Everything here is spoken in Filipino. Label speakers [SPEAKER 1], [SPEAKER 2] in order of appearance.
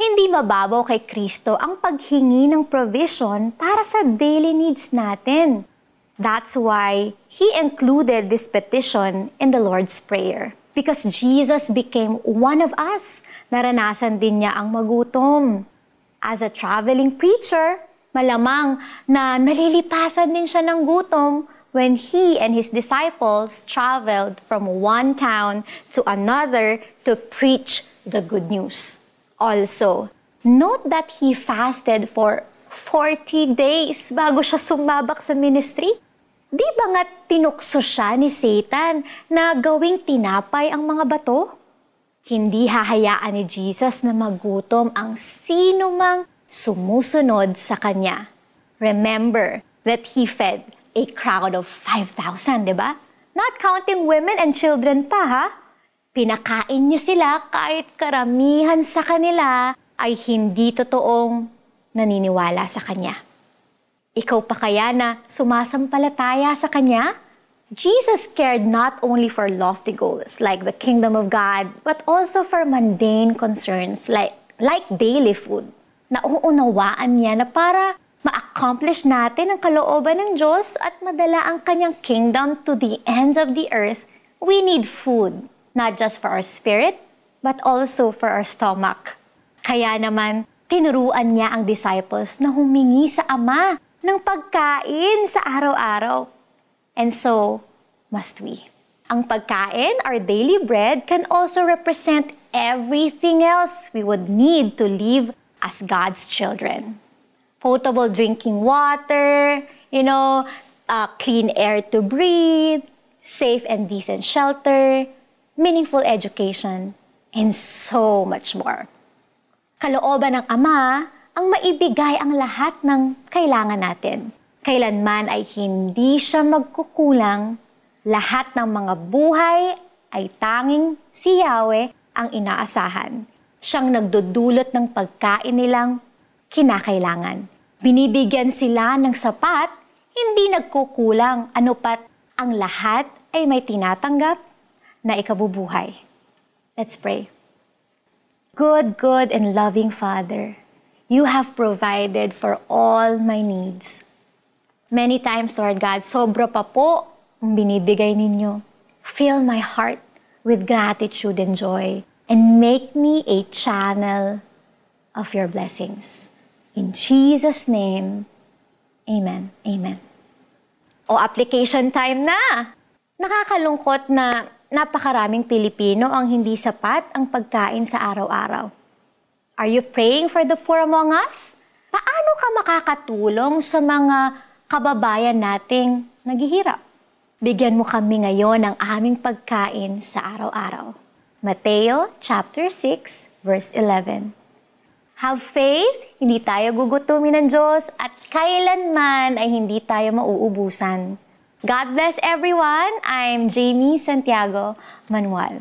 [SPEAKER 1] Hindi mababaw kay Kristo ang paghingi ng provision para sa daily needs natin. That's why He included this petition in the Lord's Prayer. Because Jesus became one of us, naranasan din niya ang magutom. As a traveling preacher, malamang na nalilipasan din siya ng gutom when he and his disciples traveled from one town to another to preach the good news. Also, note that he fasted for 40 days bago siya sumabak sa ministry. Di ba nga tinukso siya ni Satan na gawing tinapay ang mga bato? Hindi hahayaan ni Jesus na magutom ang sino mang sumusunod sa kanya. Remember that he fed a crowd of 5,000, di ba? Not counting women and children pa, ha? Pinakain niya sila kahit karamihan sa kanila ay hindi totoong naniniwala sa kanya. Ikaw pa kaya na sumasampalataya sa kanya? Jesus cared not only for lofty goals like the kingdom of God, but also for mundane concerns like, like daily food. Nauunawaan niya na para ma-accomplish natin ang kalooban ng Diyos at madala ang kanyang kingdom to the ends of the earth, we need food not just for our spirit, but also for our stomach. Kaya naman, tinuruan niya ang disciples na humingi sa Ama ng pagkain sa araw-araw. And so, must we. Ang pagkain, our daily bread, can also represent everything else we would need to live as God's children. Potable drinking water, you know, uh, clean air to breathe, safe and decent shelter, meaningful education, and so much more. Kalooban ng Ama ang maibigay ang lahat ng kailangan natin. Kailanman ay hindi siya magkukulang, lahat ng mga buhay ay tanging si Yahweh ang inaasahan. Siyang nagdudulot ng pagkain nilang kinakailangan. Binibigyan sila ng sapat, hindi nagkukulang ano pat ang lahat ay may tinatanggap na ikabubuhay. Let's pray. Good, good, and loving Father, you have provided for all my needs. Many times, Lord God, sobra pa po ang binibigay ninyo. Fill my heart with gratitude and joy and make me a channel of your blessings. In Jesus' name, Amen. Amen. O application time na! Nakakalungkot na napakaraming Pilipino ang hindi sapat ang pagkain sa araw-araw. Are you praying for the poor among us? Paano ka makakatulong sa mga kababayan nating naghihirap? Bigyan mo kami ngayon ng aming pagkain sa araw-araw. Mateo chapter 6 verse 11. Have faith, hindi tayo gugutumin ng Diyos at kailanman ay hindi tayo mauubusan. God bless everyone. I'm Jamie Santiago Manuel.